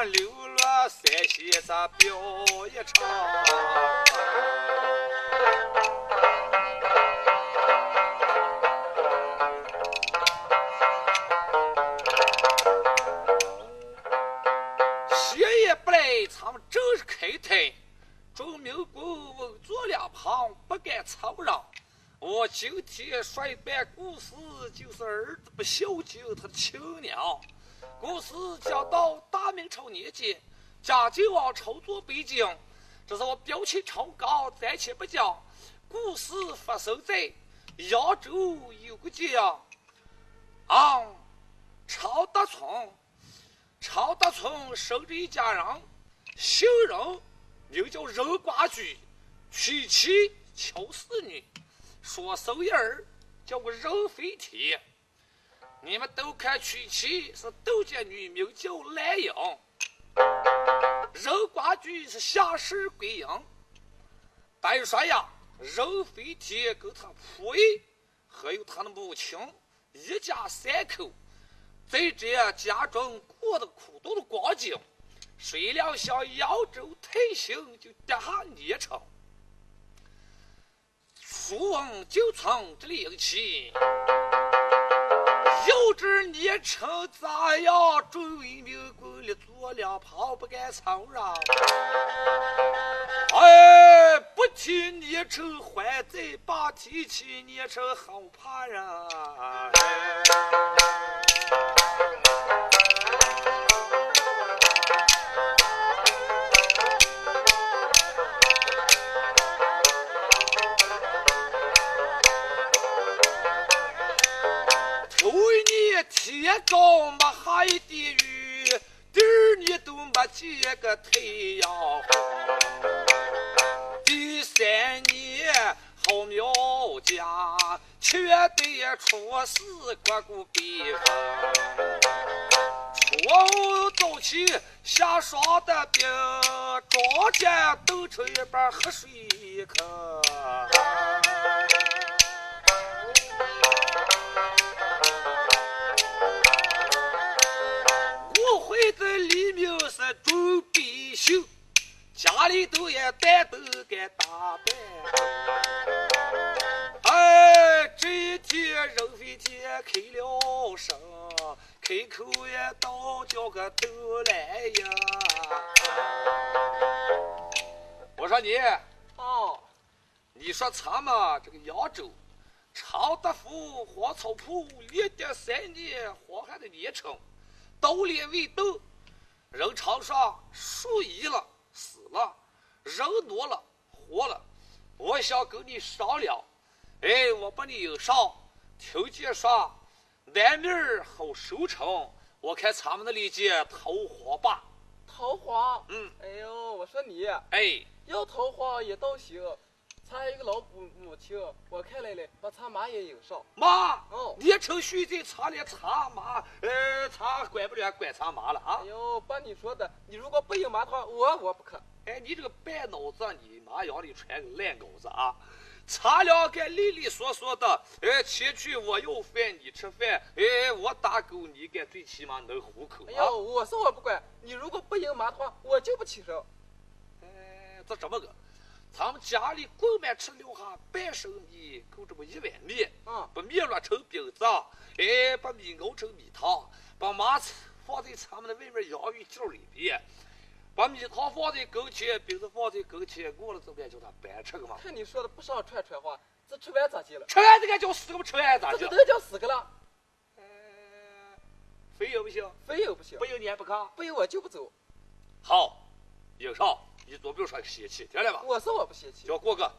流落山西咱表一场。歇也不来，常正是开台，众民公稳坐两旁，不敢吵嚷。我今天说一段故事，就是儿子不孝敬他的亲娘。故事讲到大明朝年间，嘉靖王朝作北京。这是我表情超高，暂且不讲。故事发生在扬州有个叫啊常德村，常德村生着一家人，姓任，名叫任寡居，娶妻乔四女，说生一儿。叫个任飞天，你们都看娶妻是窦家女，名叫兰英；任寡居是下世归阴。单说呀，任飞天跟他仆役，还有他的母亲，一家三口，在这家中过得苦读的光景，谁料想扬州太行就跌下孽城。书翁就从这里起，有志年成咋样？准为民工里做两旁不敢承认。哎，不提你成还在，把提起你成很怕人。哎第一个太阳红。第三年好苗家，七月的初四刮过北风。初五早起下霜的冰，庄稼冻成一半黑水坑。家里头也担都该打扮，哎，这一天人飞天开了声，开口也倒叫个都来呀。我说你，哦，你说咱们这个扬州，常德府黄草铺历代三年黄旱的年成，豆脸未豆，人常说树移了。死了，人挪了，活了。我想跟你商量，哎，我把你引上，听见说南面好收成，我看咱们那里见桃花吧。桃花？嗯。哎呦，我说你，哎，要桃花也倒行。咱一个老母母亲，我看来了，把咱妈也引上。妈，哦，年成虚在茶里茶妈，呃，茶管不了，管茶妈了啊。哎呦，把你说的，你如果不引妈的话，我我不可。哎，你这个半脑子，你妈养里穿个烂狗子啊！茶两个利利索索的，哎，前去我要饭你吃饭，哎，我打狗你该最起码能糊口。哎呦，我说我不管，你如果不引妈的话，我就不起身。哎，这怎么个？咱们家里光满吃了哈半生米，够这么一碗面。嗯，把面烙成饼子，哎，把米熬成米汤，把麻放在咱们的外面洋芋镜里边，把米汤放在跟前，饼子放在跟前，过了怎么办？叫他白吃个嘛。看你说的不上串串话，这吃完咋地了？吃完这个叫死个不吃完咋地？这都叫死个了。哎，非有不行，非有不行，不有你也不看，不有我就不走。好，有上。你多不用说泄气，听见吧？我说我不泄气。叫郭哥，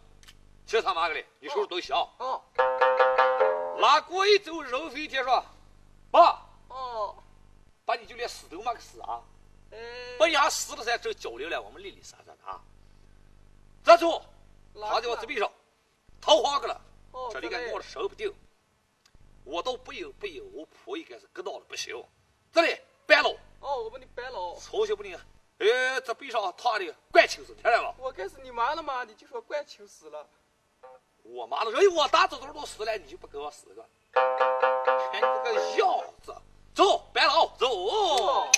去他妈个嘞！你收拾东西啊！哦。拉过一走，人飞天说：“爸。”哦。把，你就连死都没个死啊！哎。把伢死了噻，正交流了，我们理理散散的啊！站住！趴在我这边上，桃花个了。哦。这里该我的手不定，我都不有不有，我婆应该是搁到了不行。这里搬了。哦，我把你搬了。操心不灵。哎，这背上烫的怪青死，听见了？我该是你妈了吗？你就说怪青死了。我妈了，人我大早早都死了，你就不给我死个？看你这个样子，走，白老走。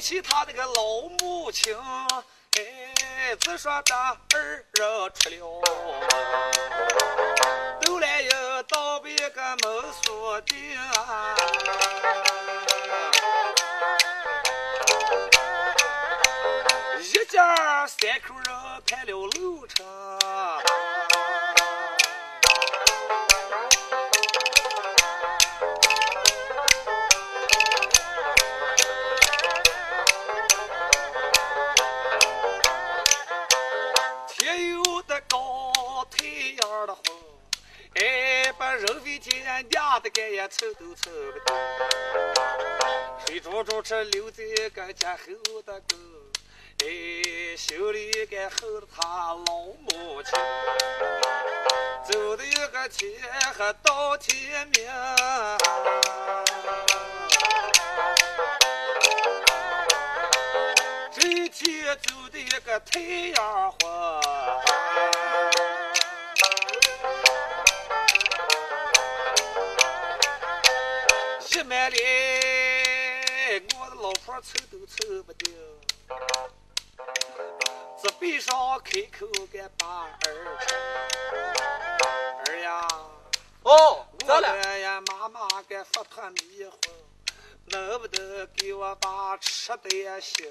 其他那个老母亲，哎，只说的儿出了门，都来又倒闭个门锁定，一家三口人排了路程。凑都凑不动，水猪猪吃留在个家后的沟，哎，心里个后他老母亲，走的一个天黑到天明，这天走的一个太阳昏。一气满了，我的老婆抽都抽不掉。这背上开口给把儿唱，儿呀，哦，咋我了？呀妈妈该发他迷糊，能不能给我把吃的行？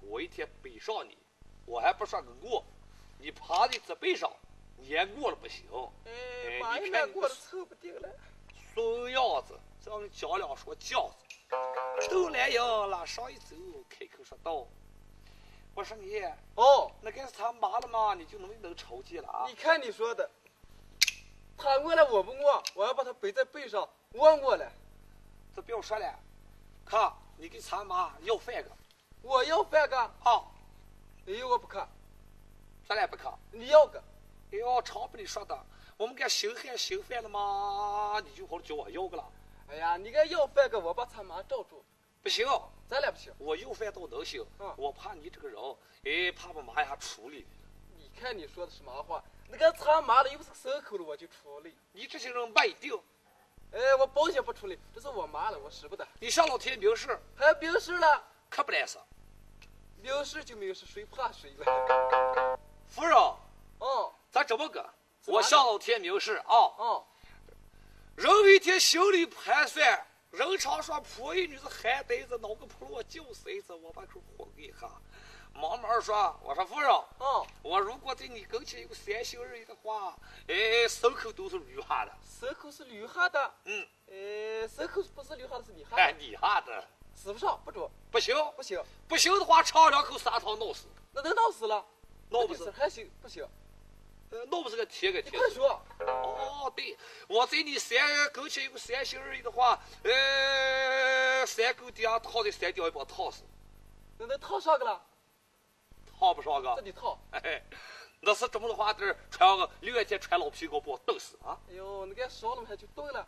我一天背上你，我还不算个饿，你爬在这背上，你也饿了不行。哎，妈呀，那过了凑不定了。怂样子，这样讲两说轿子，都来样了，上一走，开口说道：“我说你，哦，那该是他妈了吗？你就能能瞅见了啊你？看你说的，他饿了我不饿，我要把他背在背上，我饿了，这不要说了，看你给他妈要饭个我要饭个，啊，哎呦我不看，咱俩不看。你要个，哎呦，常不你说的，我们该行汉行饭了吗？你就好叫我要个了，哎呀，你该要饭个，我把他妈罩住，不行，咱俩不行。我要饭倒能行，嗯我怕你这个人，哎，怕把妈呀处理。你看你说的什么话？那个他妈的又不是牲口了，我就处理。你这些人卖掉，哎，我保险不处理，这是我妈了，我使不得。你向老天明示，还明示了，可不来事。明示就明示，谁怕谁了？夫人，哦咱这么个，我向老天明示啊，嗯，人为天心里盘算，人常说婆姨女子寒呆子，脑个破落旧孙子，我把口混一下。慢慢说，我说夫人，嗯，我如果在你跟前有个三心二意的话，哎，牲口都是驴哈的，牲口是驴哈的，嗯，哎，牲口不是驴哈的，是你哈哎，的，你哈的，使不上，不中，不行，不行，不行的话，尝两口砂糖闹死，那能闹死了？闹不死。还行，不行，呃闹不是个铁个铁。说，哦，对，我在你山沟前有个山心二意的话，呃，山沟底下套在山顶，也把我套死，那能套上个了？套不上个这。得套。哎，那是这么的话，这穿个六月天穿老皮袄把我冻死啊！哎呦，那个烧了还就冻了，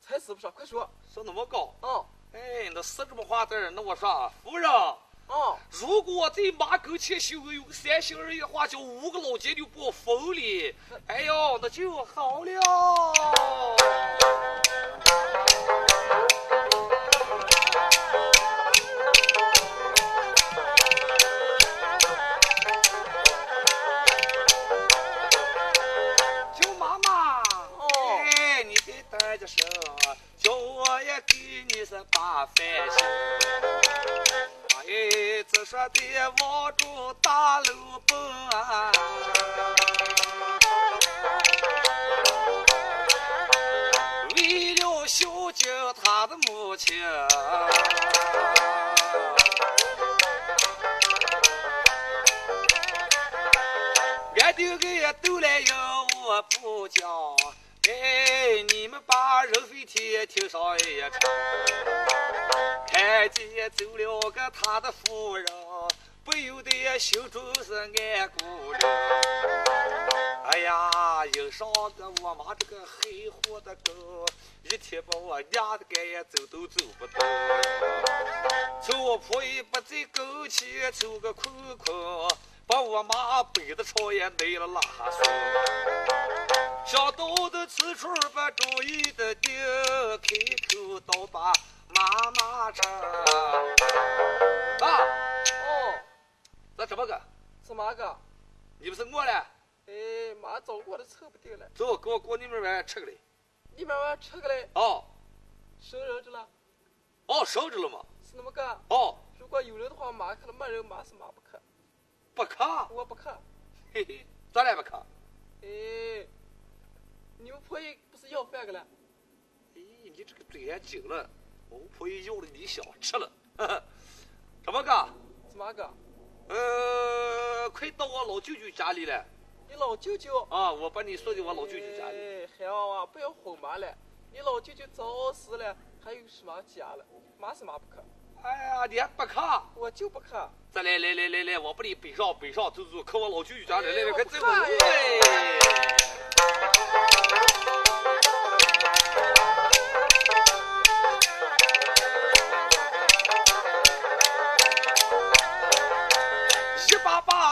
才死不上，快说。说那么高，嗯哎，那是这么话子儿，那我说啊夫人，哦，如果在马沟前修个有个三心二意的话，叫五个老街就把我封了，哎呦，那就好了。舅妈妈，哦哎，你给大家说，叫我也给你是把饭行。哎，这说的望住大楼本，为了孝敬他的母亲。俺丢个也都来要我不讲，哎，你们把人飞天听上一唱，看见走了个他的夫人，不由得心中是暗咕噜。哎呀，又上个我妈这个黑火的狗，一天把我压得该也走都走不动。瞅我婆姨不在跟前，走个困困，把我妈背的朝也累了拉手。想到的此处把主意的定，开口倒把妈妈称。啊，哦，那怎么个？是嘛个？你不是饿了？哎，妈早过得凑不定了，走，给我锅里面碗吃个来。你慢慢吃个嘞，哦，生人着了，哦，生着了吗？是那么个。哦，如果有人的话，妈可能没人，妈是妈不看，不看，我不看。嘿嘿，咱俩不看。哎，你们婆姨不是要饭个了？咦，你这个嘴还紧了，我婆姨要了你想吃了。呵呵怎么个？是嘛个？呃，快到我老舅舅家里了你老舅舅。啊！我把你送到我老舅舅家里。哎，海娃娃，不要哄妈了。你老舅舅早死了，还有什么家了？妈是妈不可，哎呀，你还不看？我就不看。再来来来来来，我把你背上背上走走，看我老舅舅家里来来，快走！不看哎。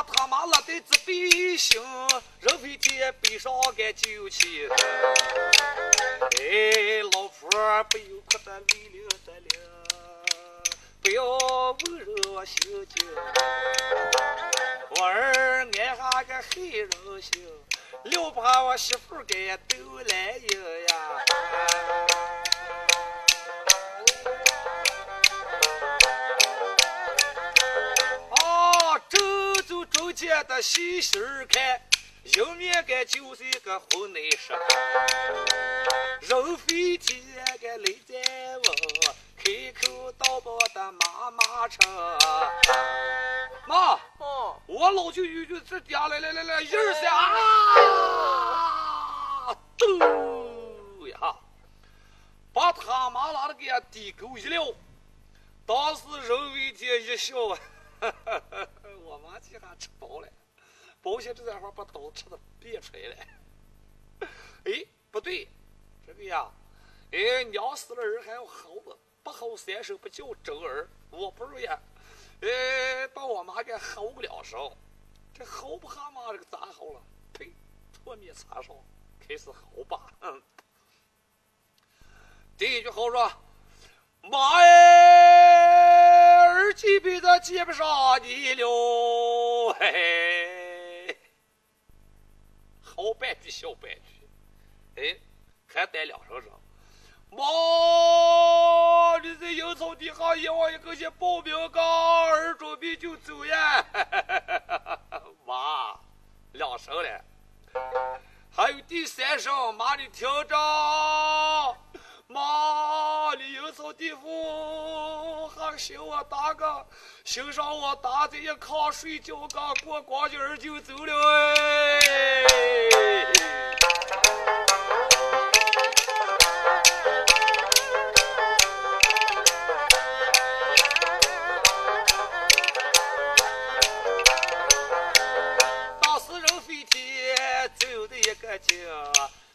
他妈拉的这背心，人非天背上个酒气，哎，老婆不由哭得泪流的了，不要温柔我心境，我儿爱下个黑人心，留把我媳妇该都来有呀。走中间的细心儿看。迎面个就是一个湖南省，人飞天个雷在问，开口道报的妈妈称。妈，哦，我老舅舅舅这家来来来来，一二三啊，嘟呀，把他妈拉的给俺地沟一撂，当时人为天一笑，我妈这下吃饱了。保险这家伙把刀吃的别出来了。哎，不对，这个呀，哎，娘死了儿还要好吧？不好三声不叫真儿，我不如呀，哎，把我妈给吼个两声，这吼不下妈这个咋好了？呸，唾面擦手，开始吼吧。嗯，第一句好说，妈哎，儿这辈子见不上你了，嘿嘿。好半句，小半句，哎，还带两声声。妈，你在营草地下养一个些报名岗，儿准备就走呀。妈，两声了，还有第三声，妈你听着，妈，你营草地府行我大哥，欣赏我打在一炕睡觉刚过光景儿就走了哎。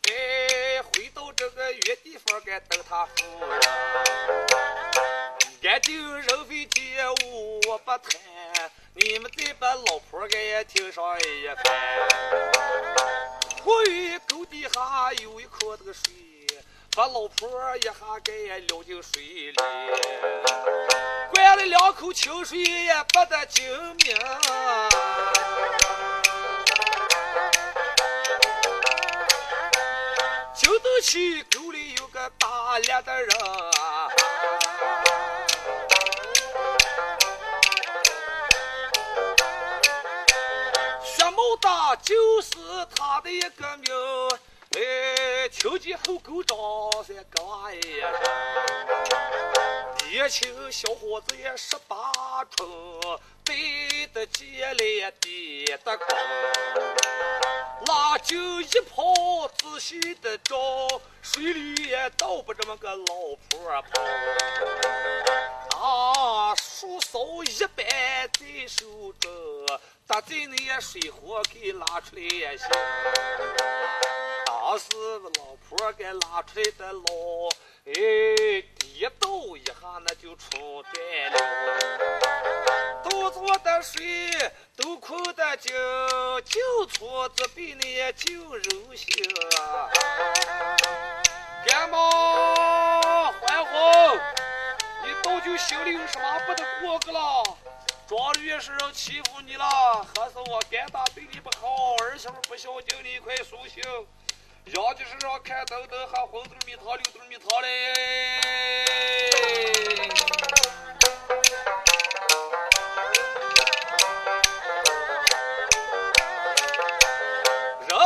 哎，回到这个原地方，该等他夫人。俺定人非天，我不贪。你们再把老婆给听上一番。或于沟底下有一口这个水，把老婆一下给撩进水里。灌了两口清水，也不得精明。就得起沟里有个打猎的人，就是他的一个名。哎，听见后沟张三个娃哎，年轻小伙子也十八春，对得起来跌得高。那就一泡，仔细的找，水里也倒不这么个老婆泡。搭在那水火给拉出来也行。当时老婆给拉出来的捞，哎，一倒一下那就出来了。肚子的水，都困的紧就搓子比那就柔性。干妈，欢欢，你到底心里有什么不得过个了？庄里也是人欺负你了，还是我干大对你不好？儿媳妇不孝敬你，快苏醒！杨家身上看灯灯，还红豆米汤、绿豆米汤嘞。人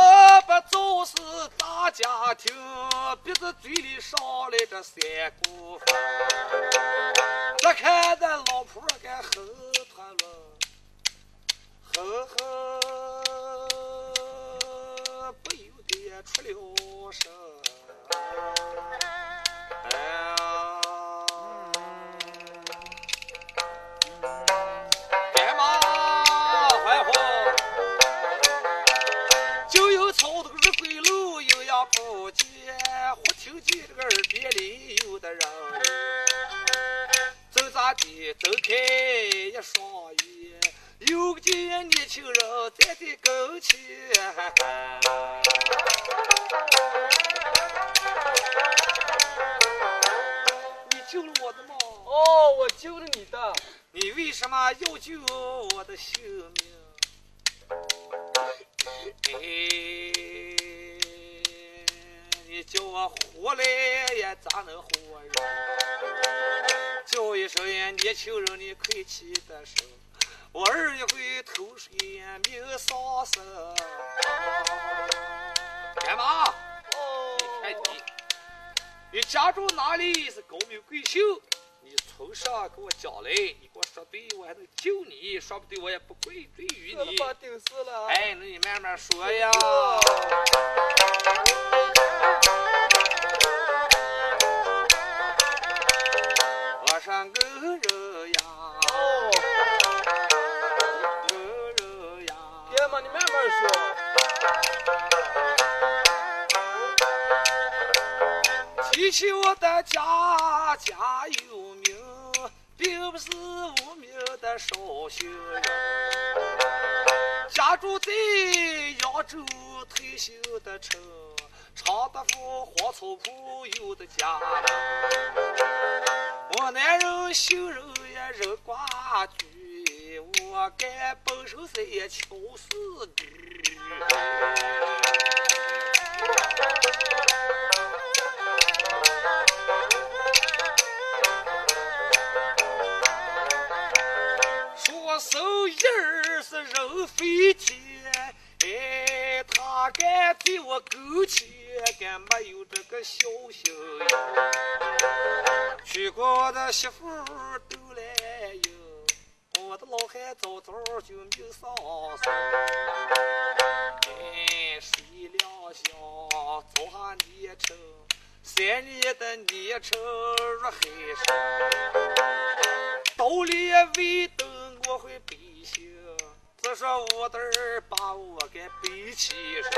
不走是家庭，鼻子嘴里上来的三股风，这看咱老婆该哼他了，呵呵，不由得出了声。就见这个耳边里有的人走咋地睁开一双眼又见年轻人站在跟前你救了我的梦。哦我救了你的。你为什么要救我的性命？叫我活来也咋能活呀？叫一声呀，年轻人，你快起得手，我儿一回偷水命丧生。干嘛？哦，你看你，你家住哪里？是高明贵姓？你从上给我讲来，你给我说对，我还能救你；说不对，我也不归罪于你。把顶死了。哎，那你慢慢说呀。我说个人呀，个人呀。爹妈，你慢慢说。提起我的家，家有名，并不是无名的绍兴人。家住在扬州退休的城，常德府黄草铺有的家。我男人姓任也任挂居，我干本手山也敲四句。说手印儿是人飞天，哎，他敢对我勾起，敢没有这个孝心。娶过的媳妇都来哟，我的老汉早早就命丧生。哎，谁料想，早下年成，三年的年成入海深。到了未等我会背心，只说我的把我给背起身。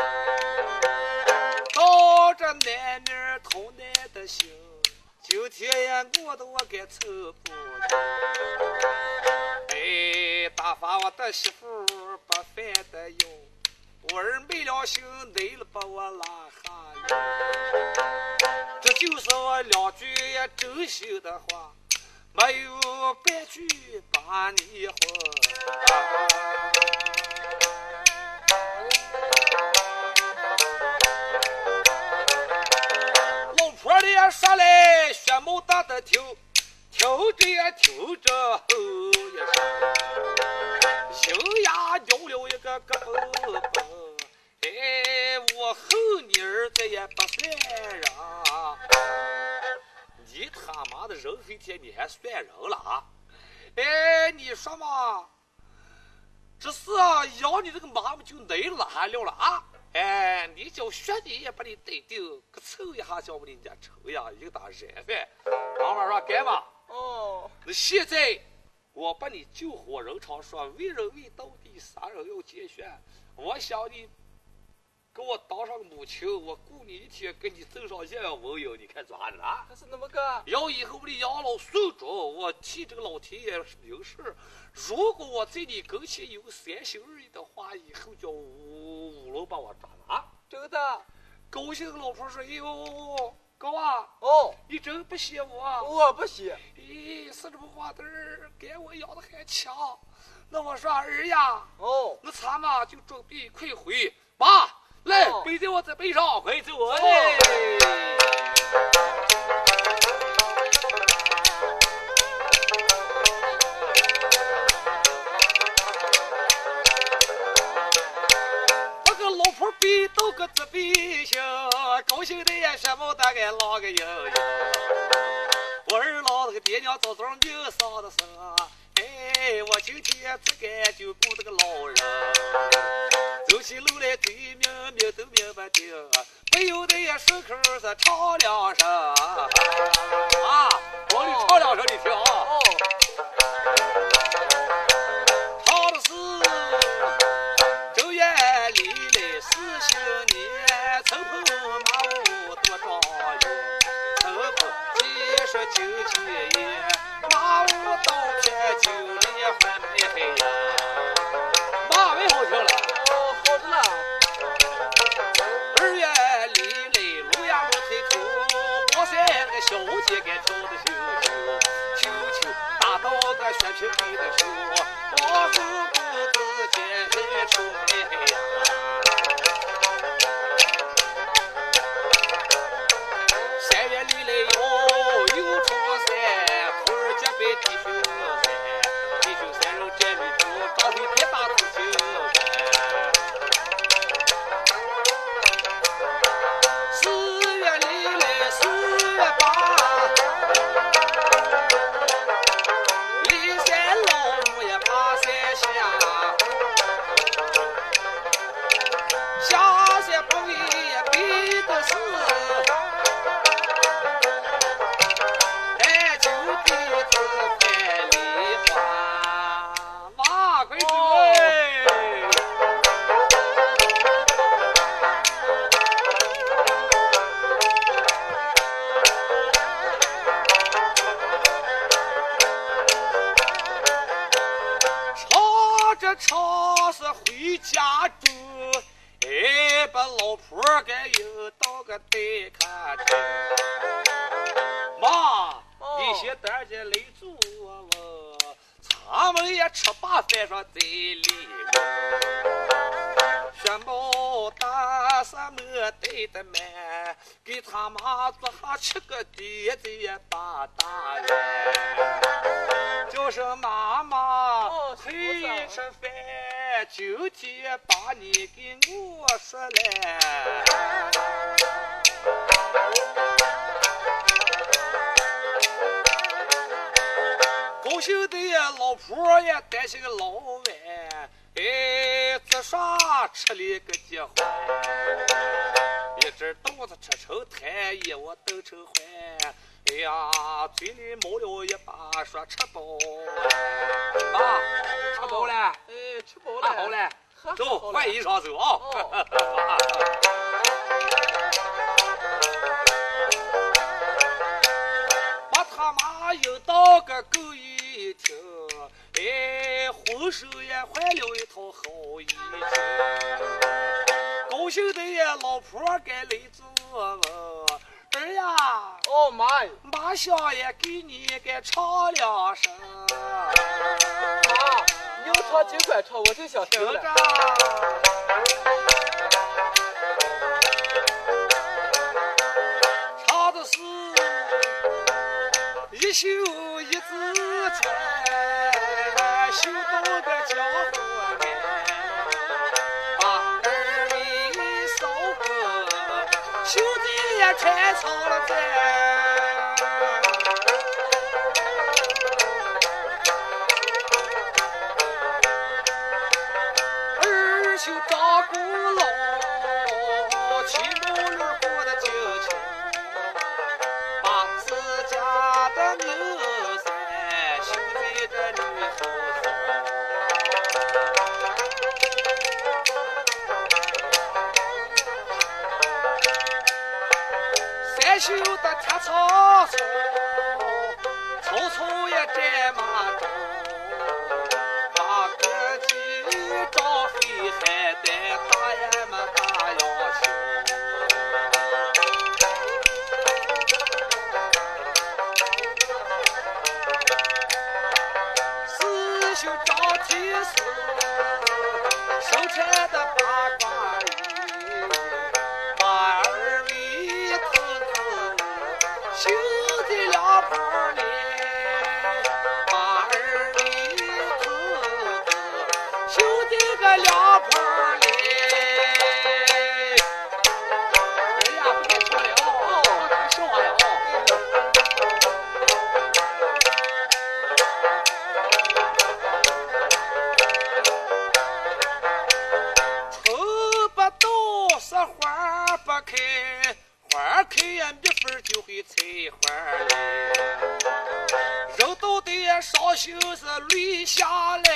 到这南面头南的心，今天呀我都我给凑不着。哎，打发我的媳妇把饭的用，我儿没了心，累了把我拉下来。这就是我两句也真心的话。没有半句把你混。老婆的说来，血毛大的听，听着呀听着吼一声，心呀掉了一个咯嘣嘣。哎，我吼你儿子也不算人。你他妈的人飞天，你还算人了啊？哎，你说嘛？这是啊，养你这个妈妈就累了还了了啊？哎，你叫学你也把你逮定，可凑一下叫不人家抽呀，一个大人饭。妈妈说干嘛？哦，那现在我把你救活，人常说为人为到底，杀人要见血。我想你给我当上个母亲，我雇你一天，给你挣上一万文银，你看咋的啊？他是那么个。要以后我的养老送终，我替这个老天爷明示，如果我在你跟前有三心二意的话，以后叫五五楼把我抓了啊！真的。高兴的老婆说：“哎呦，高啊，哦，你真不嫌我啊？我不嫌。咦，是这么话的儿，给我养的还强。那我说儿呀，哦，那咱们就准备快回，爸，来哦背在我这背上，快走来。那个老婆背到个这背上，高兴的也什么大概拉个悠悠。爹娘早早应上了身，哎，我今天自敢就顾这个老人，走起路来嘴明明都明白听，不由得也顺口是唱两声。啊，风里唱两声你听。唱的是正月里来是新年，春风满楼多状元，头一句说今天。倒片揪人家，还呀？马尾好听了，好着！二月里来，芦芽头，高山那小姐该跳得羞羞羞羞，大嫂子雪皮皮的梳，我和姑子姐出来呀。老妈呀大也给你个唱两声啊你要唱尽管唱我就想听着唱的是一绣一只船修绣到了江湖柴草了在。 서서 就是泪下来。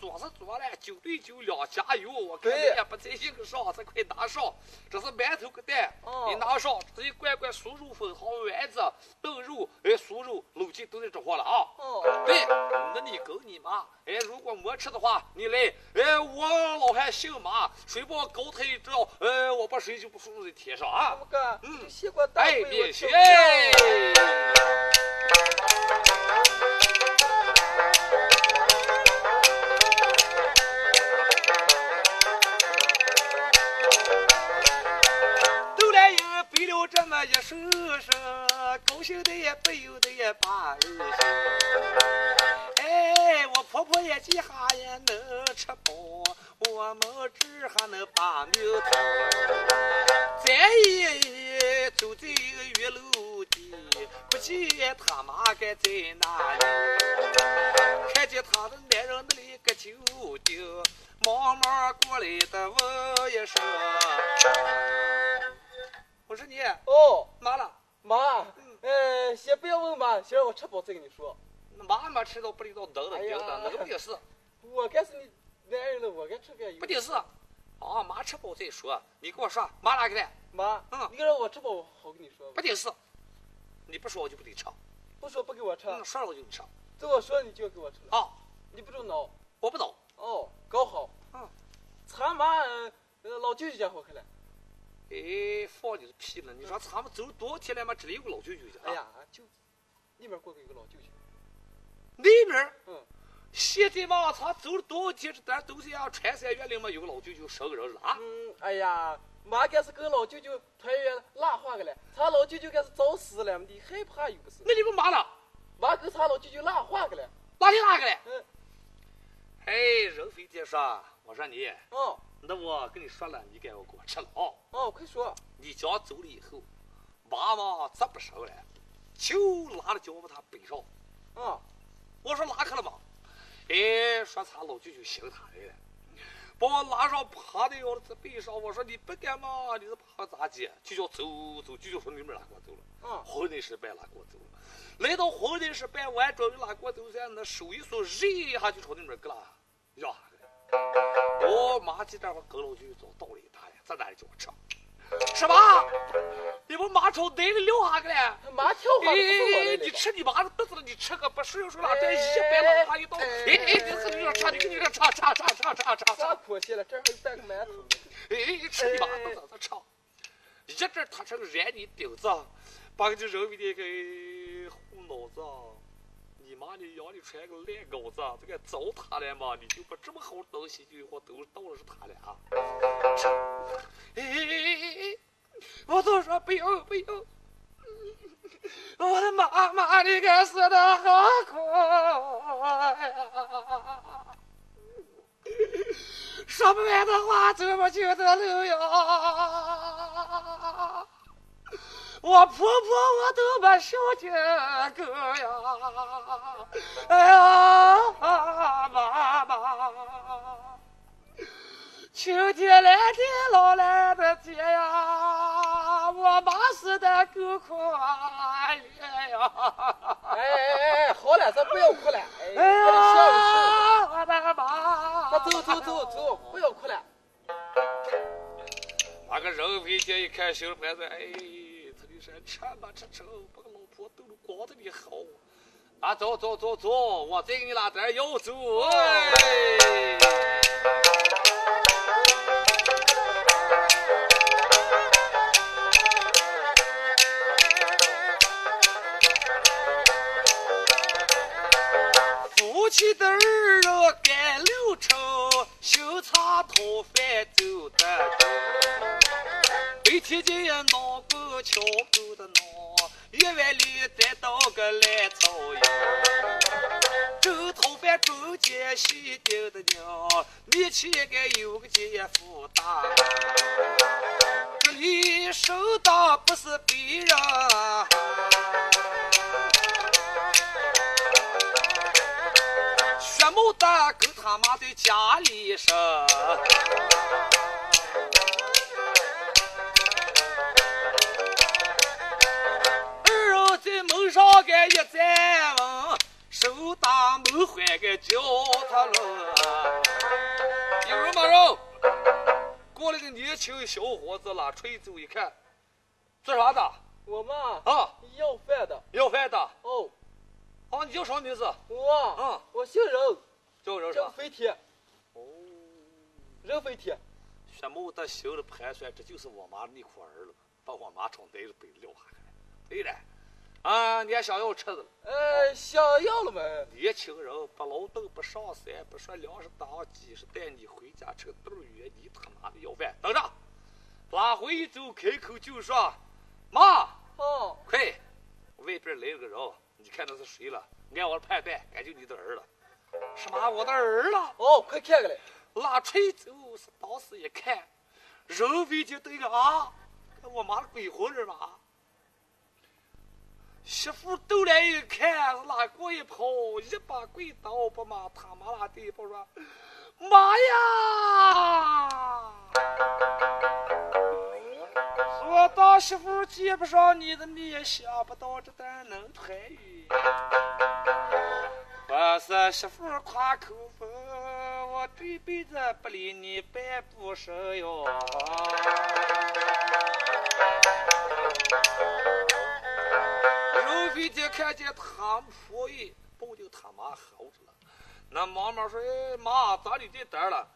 做是做了，九对九两加油。我看你对也不在这个上，这快拿上。这是馒头个蛋，哦你拿上，这一罐罐酥肉粉好丸子、炖肉，哎，酥肉、卤鸡都在这货了啊。哦，对，那你跟你妈，哎，如果没吃的话，你来，哎，我老汉姓马，谁把我高抬一招，呃，我把谁就不输在天上啊怎么！干？嗯这西瓜大哎，别吃这么一首声，高兴的也不由得也把人心。哎，我婆婆也几哈也能吃饱，我们这还能把命头。再一走在一个月楼底，不见他妈该在哪里？看见他的男人那里个酒丢，忙忙过来的问一声：“我是你哦，妈了？妈，呃，先不要问妈，先让我吃饱再跟你说。那妈没吃到不知道能的哎呀丢的，那个不顶事，我该是你男人了，我该吃点油不。顶事。啊，妈吃饱再说。你跟我说，妈哪个来？妈，嗯你让我吃饱，我好跟你说不。顶事。你不说我就不得吃，不说不给我吃，嗯，说了我就给你吃。这我说你就要给我吃了。啊，你不准闹。我不懂。哦，搞好。嗯。咱妈呃老舅舅家好看了。哎，放你的屁了！你说咱们走了多少天了嘛？这里有个老舅舅家。哎，呀，就里面过个有个老舅舅。那边儿嗯。现在嘛，咱走了多少天，这咱都是样穿山越岭嘛，有个老舅舅生个人了啊。嗯，哎呀，妈该是跟老舅舅团圆拉话个了，他老舅舅该是早死了，你害怕有个事。那你们妈了？妈跟他老舅舅拉话个了。哪里哪个嘞？嗯，哎，人非得说，我说你，哦那我跟你说了，你该我给我吃了啊。哦，快说。你家走了以后，妈妈咋不生了？就拉着脚把他背上。啊，我说拉开了吗？哎，说他老舅舅寻他来了。把我拉上趴在我的背上。我说你不干嘛？你是怕咋的？就叫走走，就叫说你们拉过走了。嗯，婚礼失败拉过走了。来到婚礼失败完，终于拉过走噻，那手一松，人一下就朝那边搁了，呀！我妈记这会跟了就找道理大爷，在那里叫我吃。吃吧，你不马朝袋里撂下个嘞？马跳花哎，你吃你妈的肚子了，你吃个不顺手了，这一百老他一刀，哎哎，你是你说吃，你你说吃吃吃吃吃吃啥可惜了，这还有半个馒头。哎，你吃你妈肚子，他吃。一阵他成燃你钉子，把你扔给个糊脑子。你妈你养你出来个烂羔子，这个糟蹋了嘛？你就把这么好的东西就我都倒了是他的啊！哎！我都说不要不要！我的妈妈，你该死的好快呀！说不完的话，走不尽的路呀！我婆婆我都把小天狗呀！哎呀，妈妈！秋天来的老来的天呀，我妈死的够可怜呀！哎哎哎，好了，咱不要哭了。哎呀，我的妈！那走走走走，不要哭了。那个人肥姐一看，心里盘算：哎，吃吧吃吃，把个老婆逗得光着你好。啊，走走走走，我再给你拉点油走。哎。夫妻的家里生，二人在门上个一站稳，手打门环个叫他了。有人吗？人，过来个年轻小伙子拉锤走一看，做啥的？我嘛啊，要饭的。要饭的。哦。哦，你叫啥名字？我，嗯，我姓任，叫任叫飞铁。哦，任飞铁。薛某的心里盘算，这就是我妈那苦儿了，把我妈从袋子背撂下来。对了，啊，你还想要吃的？呃，想要了嘛。年轻人不劳动不上山，不说粮食当饥，是带你回家吃豆圆，你他妈的要饭！等着，拉回一走，开口就说：“妈，哦，快，外边来了个人。”你看那是谁了？按我的判断，俺就你的儿了。什么？我的儿了？哦，快看看来。拉锤走是当时一看，人飞就对个啊，我妈的鬼魂是吧。媳妇斗来一看，是拉过一跑，一把跪倒，不骂他妈拉的，不说妈呀！我当媳妇见不上你的面，想不到这单能团圆。我是媳妇夸口风，我这辈子不离你半步身哟。刘飞姐看见他婆姨抱着他妈吼着了，那妈妈说：“哎妈，咋你这单了？”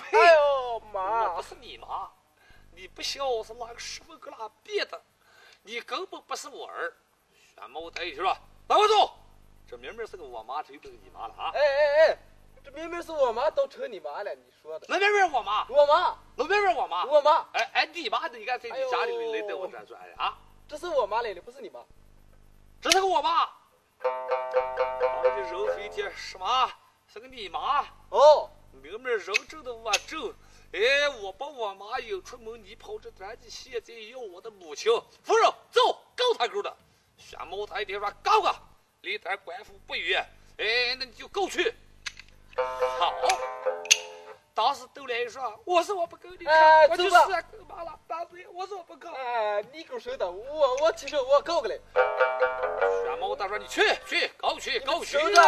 哎呦妈！我不是你妈。你不孝是哪个师傅给哪变的？你根本不是我儿。薛某他一说：“打我走！这明明是个我妈，这又不是你妈了啊！”哎哎哎，这明明是我妈，都成你妈了，你说的？那明明我妈，我妈，那明明我妈，我妈。哎哎，你妈你看在你家里来带我转转的啊？这是我妈来的，不是你妈。这是个我妈。啊，这人飞天什么？是个你妈？哦，明明人正的我正。哎，我把我妈引出门，你跑这咱你现在要我的母亲夫人，走，告他狗的！薛某他一听说告个，离咱官府不远，哎，那你就告去。好，当时都来说，我说我不够，你哎，我就是够麻了，大嘴，我说我不够。哎，你够手的，我我其实我搞个嘞。玄猫大说你去去，搞去搞去。收着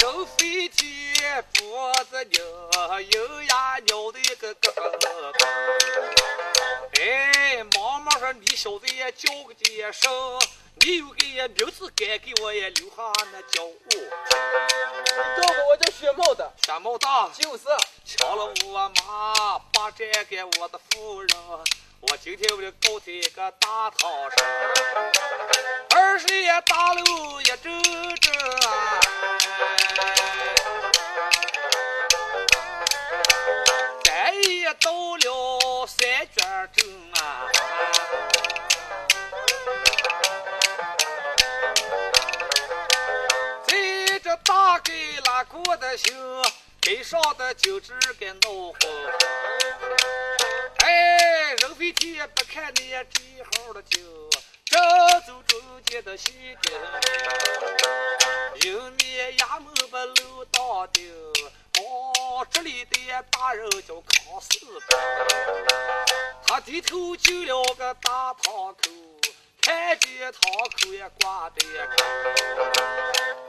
肉飞天，脖子扭，有呀小子也叫个一声，你有个名字该给我也留下那叫我。你找个我叫薛茂的，玄毛大，就是。抢了我妈，霸占给我的夫人。我今天我就搞这个大堂上，二十也大路也走着。咱也到了三卷镇啊！在这大街拉过的行，背上的就只给恼火。哎，人飞天不看你这号的酒，正走中间的西京，迎面衙门不漏当丁。哦，这里的大人叫康四宝，他低头就了个大堂口，看见堂口也挂的高。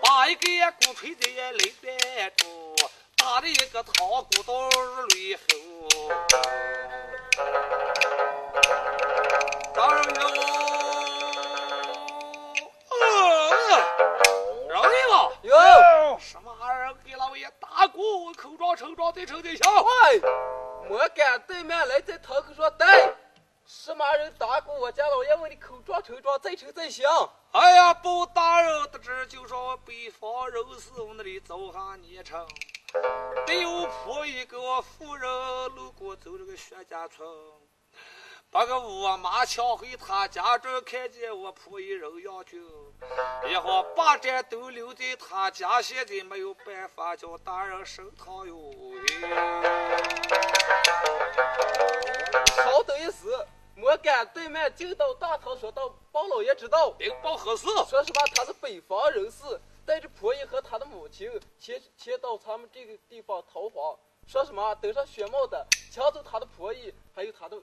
把一个鼓槌子也擂在住，打的一个堂鼓到里后。大人哟，嗯，让你吧。哟，什么玩意儿？给老爷打鼓，口撞手撞，对称对响。喂，莫敢对面来在堂口说对。什么人打过我家老爷问你口撞头撞，再称再响。哎呀，包大人得知，就说北方人士我那里走下年城，得有婆一个妇人路过走这个薛家村，把个我妈抢回他家中，看见我婆姨人要酒，也好把这都留在他家，现在没有办法叫大人升堂哟。稍等一时，莫敢对面进到大堂说道：“包老爷知道，禀报何事？说实话他是北方人士，带着婆姨和他的母亲前前到咱们这个地方逃荒，说什么登上雪帽的，抢走他的婆姨，还有他的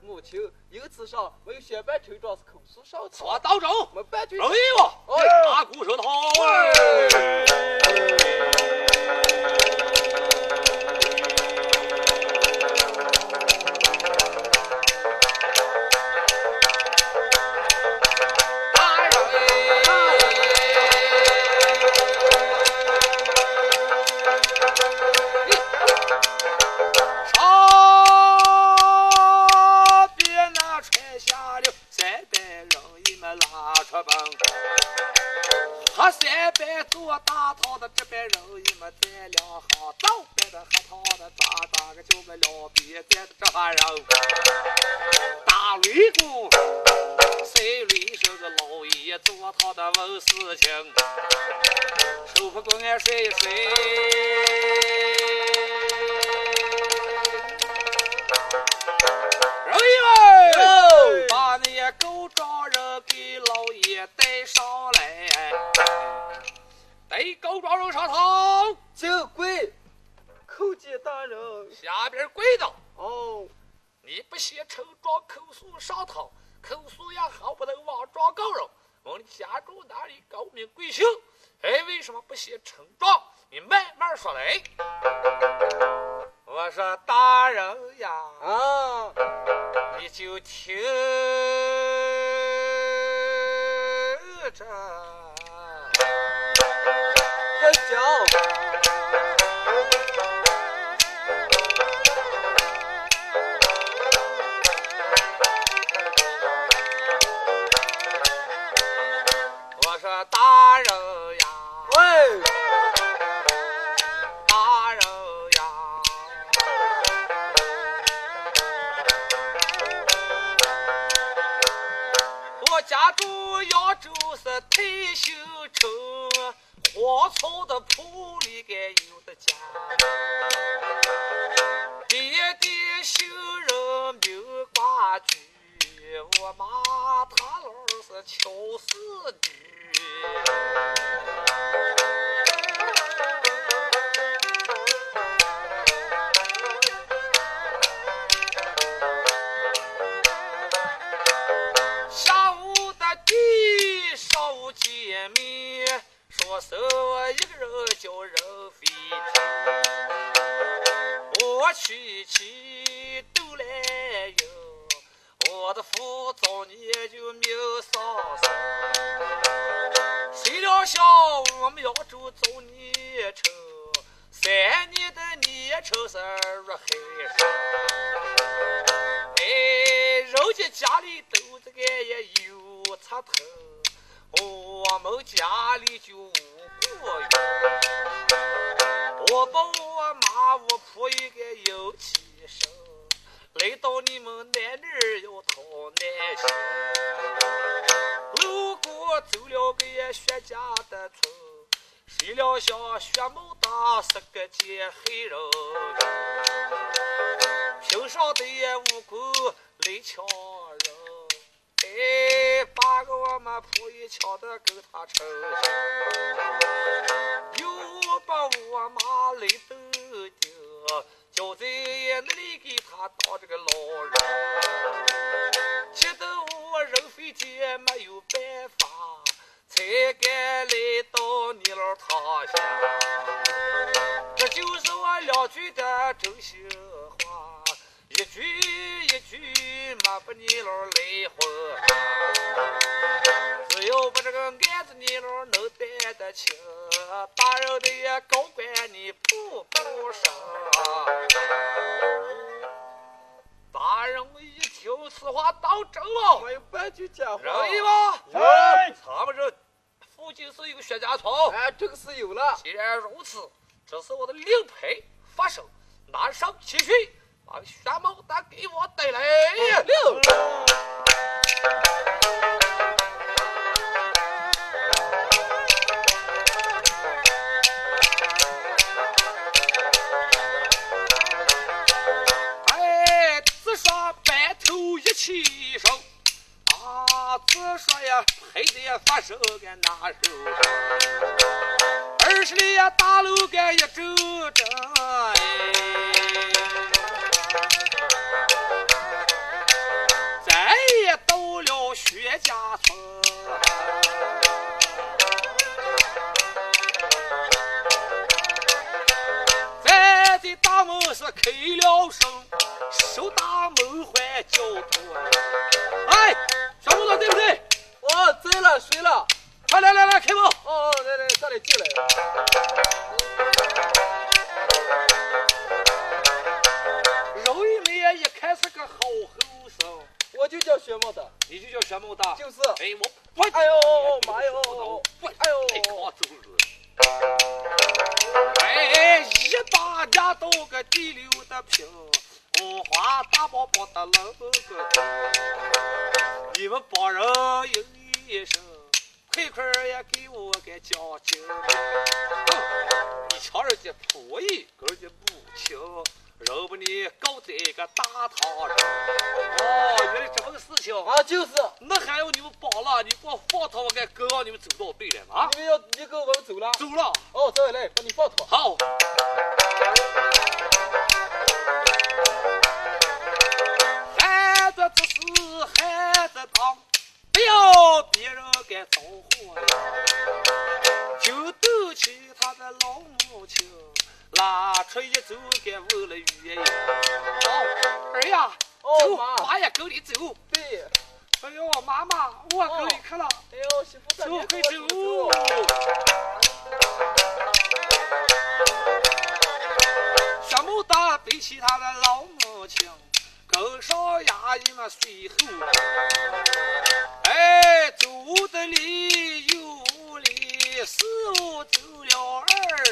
母亲，因此上没有宣办陈庄是口述上说堂，道中，没半句容易吧？哎打鼓手堂。不写陈状？你慢慢说来。我说大人呀，啊，你就听着。有起身，来到你们那儿要讨难行。路过走了个薛家的村，谁料想薛某大是个贱黑人，平上的无辜来抢人，哎，把个我们婆姨抢的跟他抽又把我妈累得丢，就在那里给他当这个老人，气得我人飞天没有办法，才敢来到你老他乡。这就是我两句的真心话，一句一句没把你老来混。只要把这个案子你老能担得清，大人的也高官你不不升。大人一听此话当真了，没有半句假话。容易吗？哎咱们这附近是一个薛家村，哎，这个是有了。既然如此，这是我的令牌发生，拿上七旬，啊瞎猫他给我带来溜哎只说白头一起。说白头一起身，啊，只说呀，发生个那时候，二十里呀大路个一周正，再也到了薛家村。咱的大门是开了声，手打开门！哦哦，来来，这里进来。肉一妹一看是个好后生，我就叫薛茂的，你就叫薛梦大。就是。哎，我。哎呦妈哟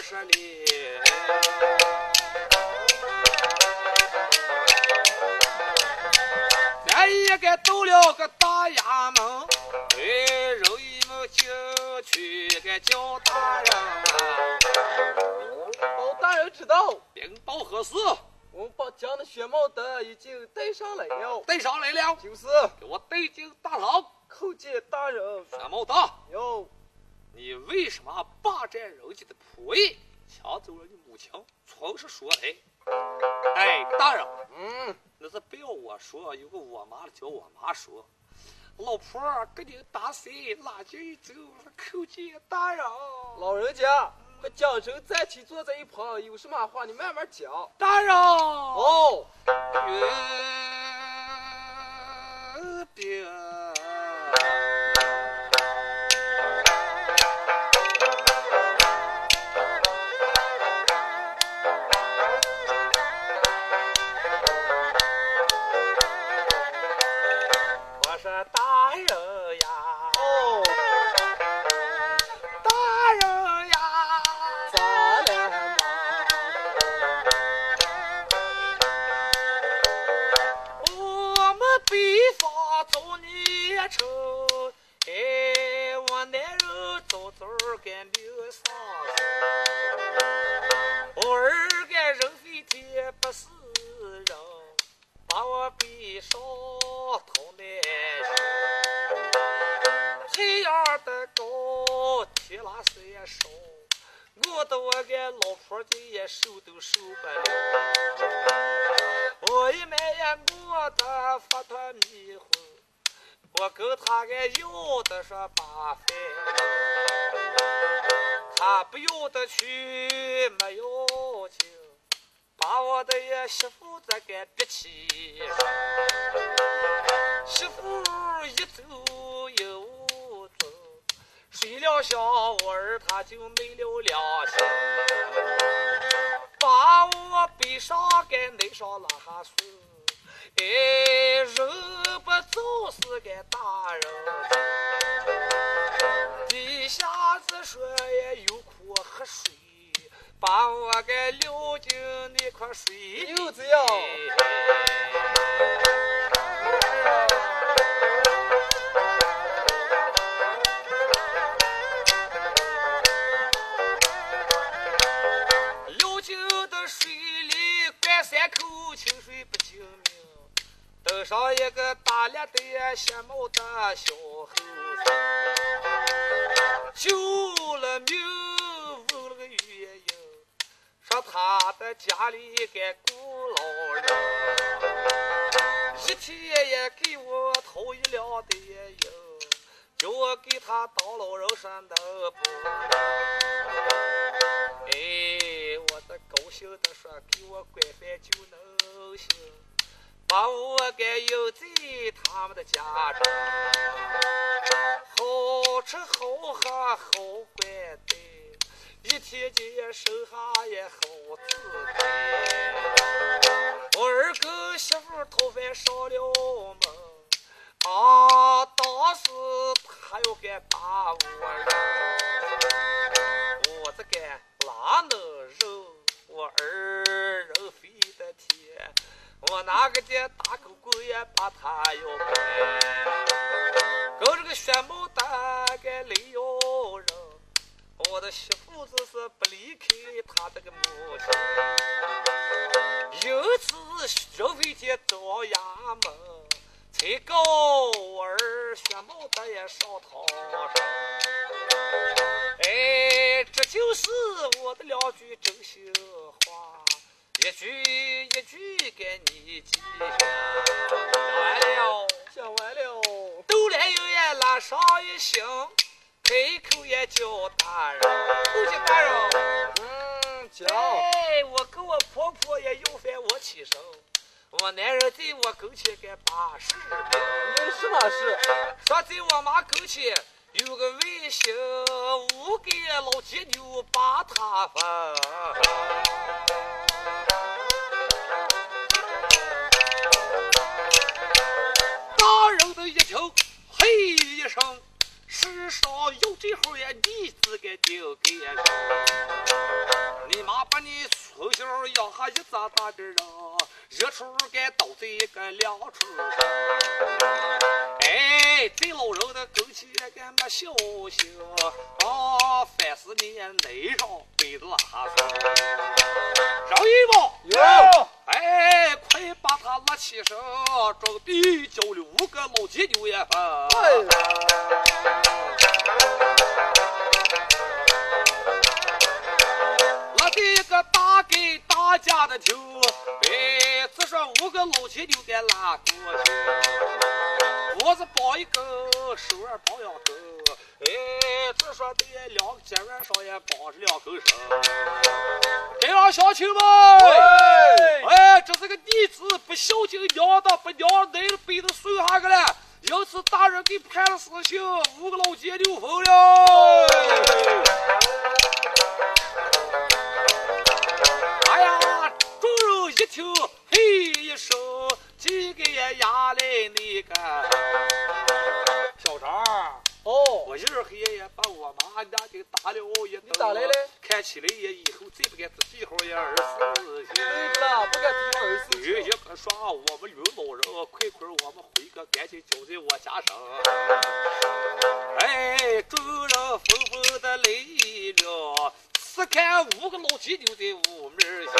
十里。咱也该到了个大衙门，哎，人一们进去该叫大人啊。包大人知道，禀报何事？我们把将那薛茂德已经带上来了。带上来了，就是，给我带进大牢。叩见大人。薛茂德，哟，你为什么霸占人家的仆役，抢走了你母亲？从实说来。哎，大人，嗯，那是不要我说，有个我妈的叫我妈说。老婆儿给你打水，拉进走，叩见大人。老人家，快将身站起，坐在一旁，有什么话你慢慢讲。大人，哦，月饼。的我个老婆子也受都受不了。我一埋怨我的发团迷糊，我跟他个要的说八分，他不要的去没要紧，把我的呀媳妇这个憋气，媳妇一走有，睡了觉我儿他就没了良心。把我背上给内上拉下水，哎，人不走是个大人，一下子说也有苦喝水，把我给撂进那块水里。三口清水不清明，登上一个大脸的显毛的小猴子，救了命，问了个原因，说他的家里个孤老人，一天也给我掏一两的银，叫我给他当老人山的不能？哎，我这高兴的说，给我管饭就能行，把我给邮在他们的家中，好吃好喝好管待，一天天生下也好自在。我儿跟媳妇讨饭上了门，啊，当时他要该把我的大狗狗也把他要掰。跟这个薛茂大个雷要人，我的媳妇子是不离开他这个母亲。有次人飞天找衙门，才告儿薛茂大也上堂上。哎，这就是我的两句真心话，一句一句给你记下。完了，讲完了。斗来有也拉上一行，开口也叫大人，都叫大人。嗯，叫。哎，我跟我婆婆也要饭，我起身。我男人在我跟前给把事明。有什么事？说在我妈跟前有个外甥，误给老铁牛把他分。大人的一听，嘿一声，世上有这号呀，你自个就给人。你妈把你从小养下一咋大的人，一处给倒在一个两处上。哎，哎，这老人的枸杞也干没消息，啊，凡是你内上背着拉说，饶一吧，有，哎，快把他拉起身，准备交六个老鸡牛也分。哎，大给大家的听，哎，只说五个老鸡牛给拉过去，脖子包一根，手腕包两根，哎，只说的两个肩腕上也绑着两根绳。乡亲们，哎，这是个弟子不孝敬娘的，把娘奶了背着送下去了。因此，大人给判了死刑，五个老街溜疯了。哎呀，众人一听，嘿一声，几个也压来那个小张。哦，我一人黑也把我妈家给打了一顿。你咋来了？看起来也以后再不敢自己好也二十对了，不敢提二十有一个说我们刘老人，快快我们回个赶紧交在我家上。哎，众人纷纷的来了，只看五个老鸡牛在屋门前，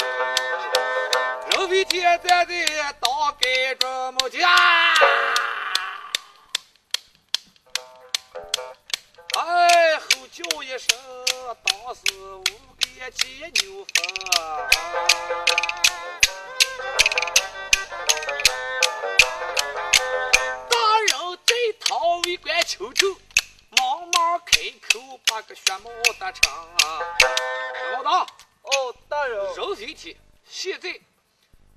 人飞天站在当街这么家。哎，吼叫一声，当时五个鸡牛分。大人在堂为官求求，忙忙开口把个宣帽得成。老大，哦，大人，人飞天，现在，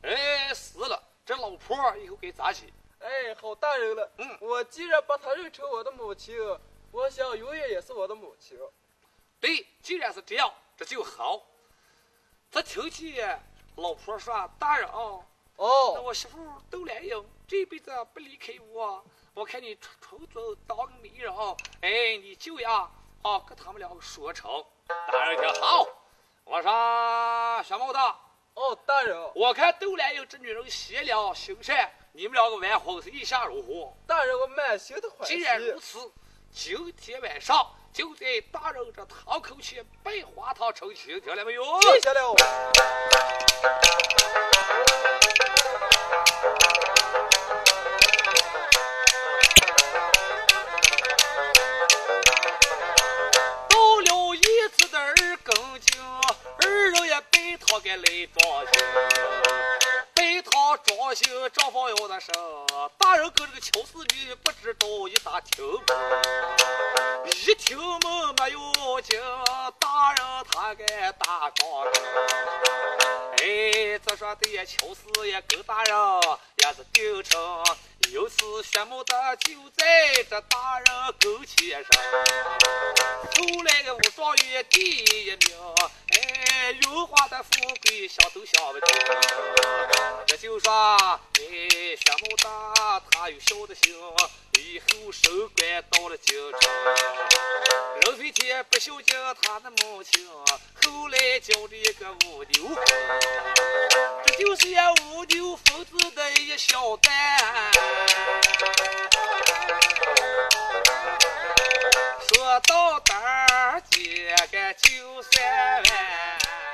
哎死了，这老婆儿以后该咋起？哎，好大人了。嗯我既然把她认成我的母亲，我想永远也是我的母亲。对，既然是这样，这就好。这听见老婆说：“大人啊，那哦，我媳妇窦兰英这辈子不离开我，我看你出出走当个媒人，哎，你就呀啊跟他们两个说成。”大人听好，我说小毛子，哦，大人，我看窦兰英这女人贤良行善，你们两个完婚是意下如何？大人，我满心的欢喜。既然如此，今天晚上就在大人这堂口前拜花堂成亲，听了没有？记下了。也拜堂给来装修，拜堂装修正方要的生，大人跟这个乔四女不知道一打听，一听门没有进，大人他该打杠上。哎，这说的乔四也跟大人也是定成，由此宣布的就在这大人跟前上。后来的武状元第一名，哎，荣华的富贵想都想不清。这就说，哎，宣布的他有孝的心，以后升官到了京城。人飞天不孝敬他的母亲，后来交了一个五牛，这就是一五六分子的一小蛋。说到胆儿，结个九三万。